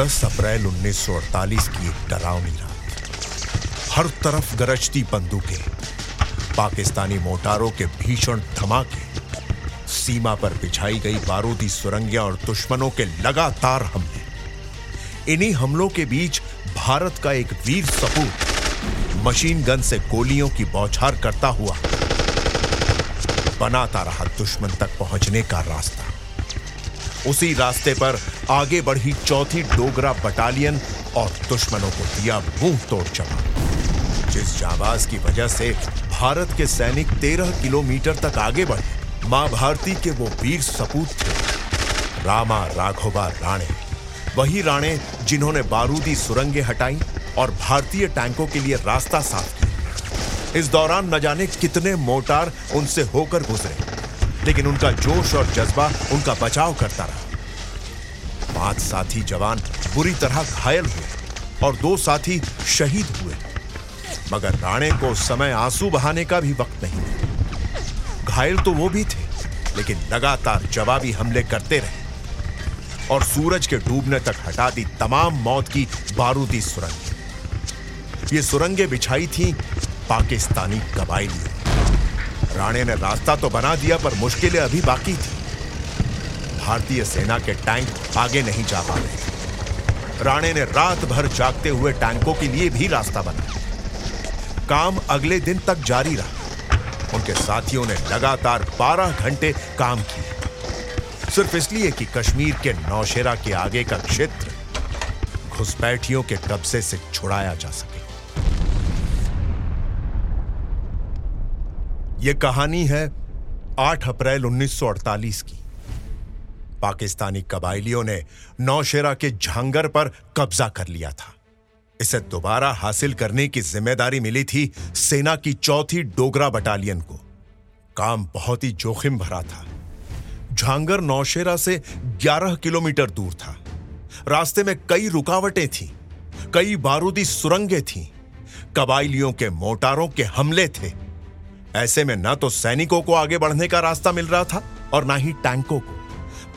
10 अप्रैल 1948 की एक डरावनी रात। हर तरफ़ गरजती बंदूकें, पाकिस्तानी मोटारों के भीषण धमाके, सीमा पर बिछाई गई बारूदी सुरंगियाँ और दुश्मनों के लगातार हमले। इन्हीं हमलों के बीच भारत का एक वीर सपूत मशीन गन से गोलियों की बौछार करता हुआ बनाता रहा दुश्मन तक पहुँचने का रास्ता। उसी रास्ते पर आगे बढ़ी चौथी डोगरा बटालियन और दुश्मनों को दिया मुँह तोड़ जवाब जिस जाबाज की वजह से भारत के सैनिक तेरह किलोमीटर तक आगे बढ़े, माँ भारती के वो वीर सपूत थे। रामा राघोबा राणे, वही राणे जिन्होंने बारूदी सुरंगें हटाई और भारतीय टैंकों के लिए रास्ता साफ़ किया। इस दौरान न जाने कितने मोटार उनसे होकर गुजरे। लेकिन उनका जोश और जज्बा उनका बचाव करता रहा। पाँच साथी जवान बुरी तरह घायल हुए और दो साथी शहीद हुए। मगर राणे को समय आँसू बहाने का भी वक्त नहीं घायल तो वो भी थे, लेकिन लगातार जवाबी हमले करते रहे और सूरज के डूबने तक हटा दी तमाम मौत की बारूदी सुरंग। ये सुरंगें बिछाई थी पाकिस्तानी कबाइलियों। राणे ने रास्ता तो बना दिया, पर मुश्किलें अभी बाकी थी। भारतीय सेना के टैंक आगे नहीं जा पा रहे। राणे ने रात भर जागते हुए टैंकों के लिए भी रास्ता बनाया काम अगले दिन तक जारी रहा। उनके साथियों ने लगातार 12 घंटे काम किए। सिर्फ़ इसलिए कि कश्मीर के नौशेरा के आगे का क्षेत्र घुसपैठियों के कब्जे से छुड़ाया जा सके। यह कहानी है 8 अप्रैल 1948 की। पाकिस्तानी कबाइलियों ने नौशेरा के झांगर पर कब्जा कर लिया था। इसे दोबारा हासिल करने की ज़िम्मेदारी मिली थी सेना की चौथी डोगरा बटालियन को। काम बहुत ही जोखिम भरा था। झांगर नौशेरा से 11 किलोमीटर दूर था। रास्ते में कई रुकावटें थीं, कई बारूदी सुरंगें थीं, कबाइलियों के मोटारों के हमले थे। ऐसे में न तो सैनिकों को आगे बढ़ने का रास्ता मिल रहा था और ना ही टैंकों को।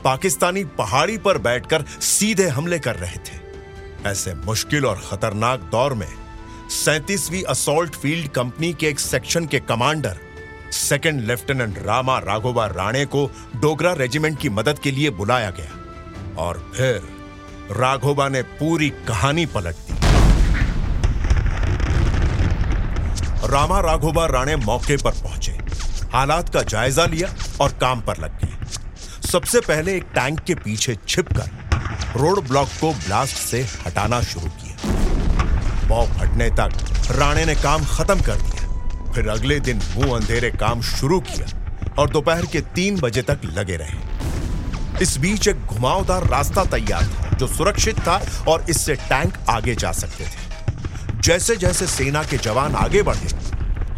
पाकिस्तानी पहाड़ी पर बैठकर सीधे हमले कर रहे थे। ऐसे मुश्किल और खतरनाक दौर में सैतीसवीं असोल्ट फ़ील्ड कंपनी के एक सेक्शन के commander, second lieutenant Rama Raghoba Rane को डोगरा रेजिमेंट की मदद के लिए बुलाया गया। और फिर राघोबा ने पूरी कहानी पलट दी रामा राघोबा राणे मौके पर पहुँचे। हालात का जायजा लिया और काम पर लग गए सबसे पहले एक टैंक के पीछे छिपकर रोड ब्लॉक को ब्लास्ट से हटाना शुरू किया। बॉब हटने तक राणे ने काम खत्म कर दिया। फिर अगले दिन मुँह अंधेरे काम शुरू किया और दोपहर के तीन बजे तक लगे रहे। इस बीच एक घुमावदार रास्ता तैयार था जो सुरक्षित था और इससे टैंक आगे जा सकते थे। जैसे जैसे सेना के जवान आगे बढ़े,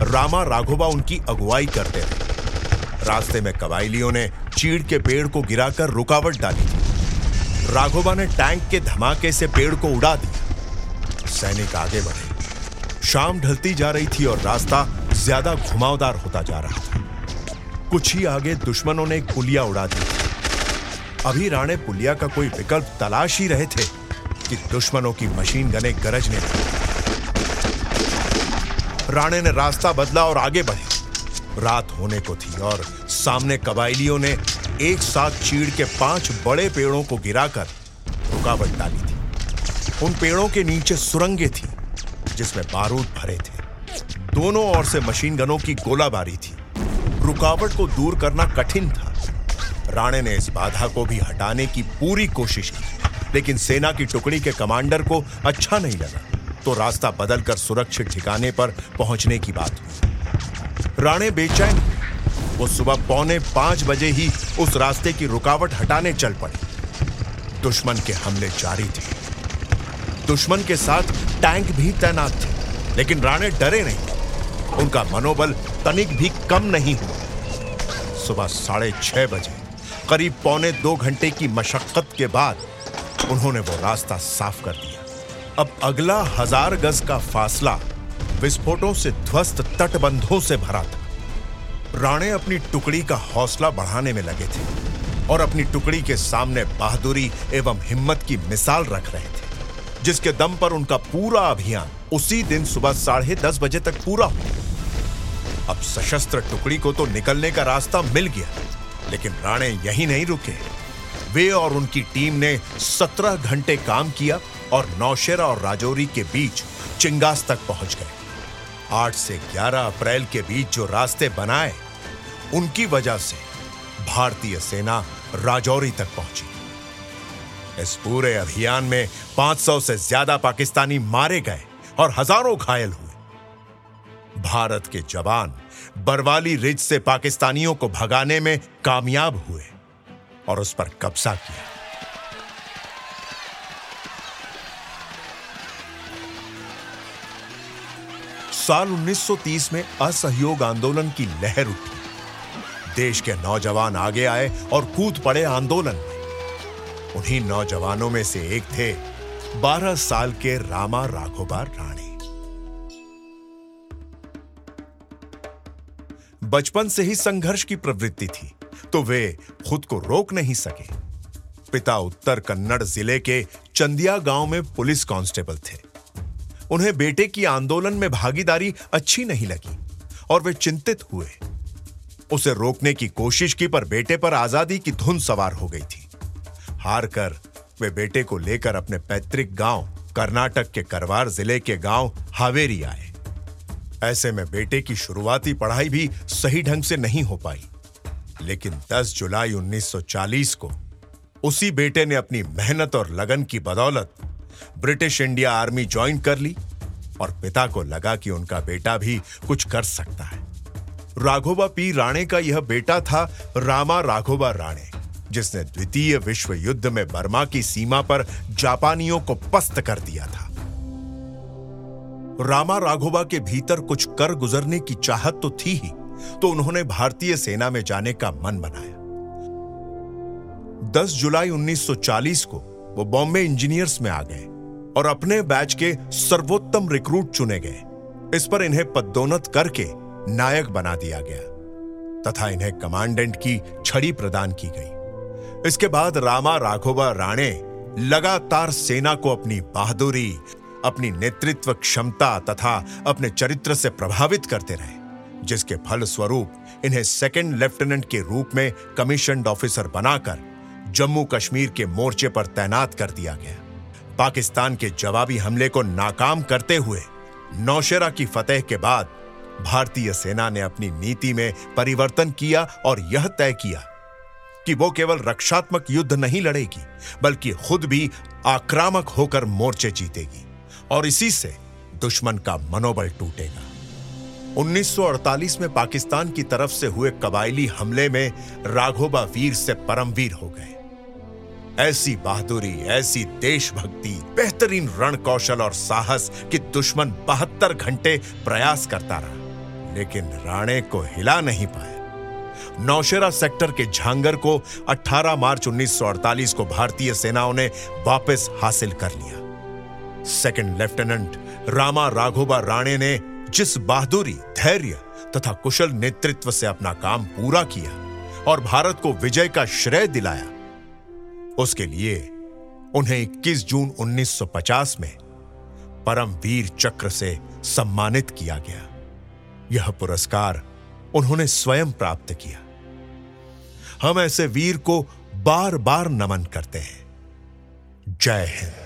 रामा राघोबा उनकी अगुवाई करते रहे। रास्ते में कबाइलियों ने चीड़ के पेड़ को गिराकर रुकावट डाली। राघोबा ने टैंक के धमाके से पेड़ को उड़ा दिया। सैनिक आगे बढ़े। शाम ढलती जा रही थी और रास्ता ज़्यादा घुमावदार होता जा रहा था। कुछ ही आगे दुश्मनों ने पुलिया उड़ा दी। अभी राणे पुलिया का कोई विकल्प तलाश ही रहे थे कि दुश्मनों की मशीन गने गरजने लगी। राणे ने रास्ता बदला और आगे बढ़े। रात होने को थी और सामने कबाइलियों ने एक साथ चीड़ के पाँच बड़े पेड़ों को गिराकर रुकावट डाली थी। उन पेड़ों के नीचे सुरंगे थी, जिसमें बारूद भरे थे। दोनों ओर से मशीन गनों की गोलाबारी थी। रुकावट को दूर करना कठिन था। राणे ने इस बाधा को भी हटाने की पूरी कोशिश की, लेकिन सेना की टुकड़ी के कमांडर को अच्छा नहीं लगा। तो रास्ता बदलकर सुरक्षित ठिकाने पर पहुँचने की बात। हुई राणे बेचैन। वो सुबह पौने पाँच बजे ही उस रास्ते की रुकावट हटाने चल पड़े। दुश्मन के हमले जारी थे। दुश्मन के साथ टैंक भी तैनात थे, लेकिन राणे डरे नहीं। उनका मनोबल तनिक भी कम नहीं हुआ। सुबह साढ़े छह बजे, करीब पौने दो घंटे की मशक्कत के बाद उन्होंने वो रास्ता साफ़ कर दिया। अब अगला हज़ार गज का फासला विस्फोटों से ध्वस्त तटबंधों से भरा था। राणे अपनी टुकड़ी का हौसला बढ़ाने में लगे थे और अपनी टुकड़ी के सामने बहादुरी एवं हिम्मत की मिसाल रख रहे थे, जिसके दम पर उनका पूरा अभियान उसी दिन सुबह साढ़े दस बजे तक पूरा हुआ। अब सशस्त्र टुकड़ी को तो निकलने का रास्ता मिल गया, लेकिन राणे यही नहीं रुके। वे और उनकी टीम ने सत्रह घंटे काम किया और नौशेरा और राजौरी के बीच चिंगास तक पहुँच गए। आठ से ग्यारह अप्रैल के बीच जो रास्ते बनाए, उनकी वजह से भारतीय सेना राजौरी तक पहुँची। इस पूरे अभियान में 500 से ज़्यादा पाकिस्तानी मारे गए और हज़ारों घायल हुए। भारत के जवान बरवाली रिज से पाकिस्तानियों को भगाने में कामयाब हुए और उस पर कब्जा किया। साल 1930 में असहयोग आंदोलन की लहर उठी। देश के नौजवान आगे आए और कूद पड़े आंदोलन में। उन्हीं नौजवानों में से एक थे 12 साल के रामा राघोबा राणे। बचपन से ही संघर्ष की प्रवृत्ति थी तो वे खुद को रोक नहीं सके। पिता उत्तर कन्नड़ ज़िले के चंदिया गाँव में पुलिस कांस्टेबल थे। उन्हें बेटे की आंदोलन में भागीदारी अच्छी नहीं लगी और वे चिंतित हुए। उसे रोकने की कोशिश की, पर बेटे पर आज़ादी की धुन सवार हो गई थी। हार कर वे बेटे को लेकर अपने पैतृक गाँव, कर्नाटक के करवार ज़िले के गाँव हावेरी आए। ऐसे में बेटे की शुरुआती पढ़ाई भी सही ढंग से नहीं हो पाई। लेकिन 10 जुलाई 1940 को उसी बेटे ने अपनी मेहनत और लगन की बदौलत ब्रिटिश इंडिया आर्मी ज्वाइन कर ली और पिता को लगा कि उनका बेटा भी कुछ कर सकता है। राघोबा पी राणे का यह बेटा था रामा राघोबा राणे, जिसने द्वितीय विश्व युद्ध में बर्मा की सीमा पर जापानियों को पस्त कर दिया था। रामा राघोबा के भीतर कुछ कर गुजरने की चाहत तो थी ही तो उन्होंने भारतीय सेना में जाने का मन बनाया। 10 जुलाई 1940 को वो बॉम्बे इंजीनियर्स में आ गए और अपने बैच के सर्वोत्तम रिक्रूट चुने गए। इस पर इन्हें पदोन्नत करके नायक बना दिया गया तथा इन्हें कमांडेंट की छड़ी प्रदान की गई। इसके बाद रामा राघोबा राणे लगातार सेना को अपनी बहादुरी, अपनी नेतृत्व क्षमता तथा अपने चरित्र से प्रभावित करते रहे, जिसके फल स्वरूप इन्हें सेकंड लेफ्टिनेंट के रूप में कमीशन ऑफिसर बनाकर जम्मू कश्मीर के मोर्चे पर तैनात कर दिया गया। पाकिस्तान के जवाबी हमले को नाकाम करते हुए नौशेरा की फतेह के बाद भारतीय सेना ने अपनी नीति में परिवर्तन किया और यह तय किया कि वो केवल रक्षात्मक युद्ध नहीं लड़ेगी, बल्कि खुद भी आक्रामक होकर मोर्चे जीतेगी और इसी से दुश्मन का मनोबल टूटेगा। 1948 में पाकिस्तान की तरफ़ से हुए कबायली हमले में राघोबा वीर से परमवीर हो गए। ऐसी बहादुरी, ऐसी देशभक्ति, बेहतरीन रण कौशल और साहस कि दुश्मन बहत्तर घंटे प्रयास करता रहा, लेकिन राणे को हिला नहीं पाया। नौशेरा सेक्टर के झांगर को 18 मार्च 1948 को भारतीय सेनाओं ने वापस हासिल कर लिया। सेकंड लेफ्टिनेंट रामा राघोबा राणे ने जिस बहादुरी, धैर्य तथा कुशल नेतृत्व से अपना काम पूरा किया और भारत को विजय का श्रेय दिलाया उसके लिए उन्हें 21 जून 1950 में परमवीर चक्र से सम्मानित किया गया। यह पुरस्कार उन्होंने स्वयं प्राप्त किया। हम ऐसे वीर को बार बार नमन करते हैं। जय हिंद।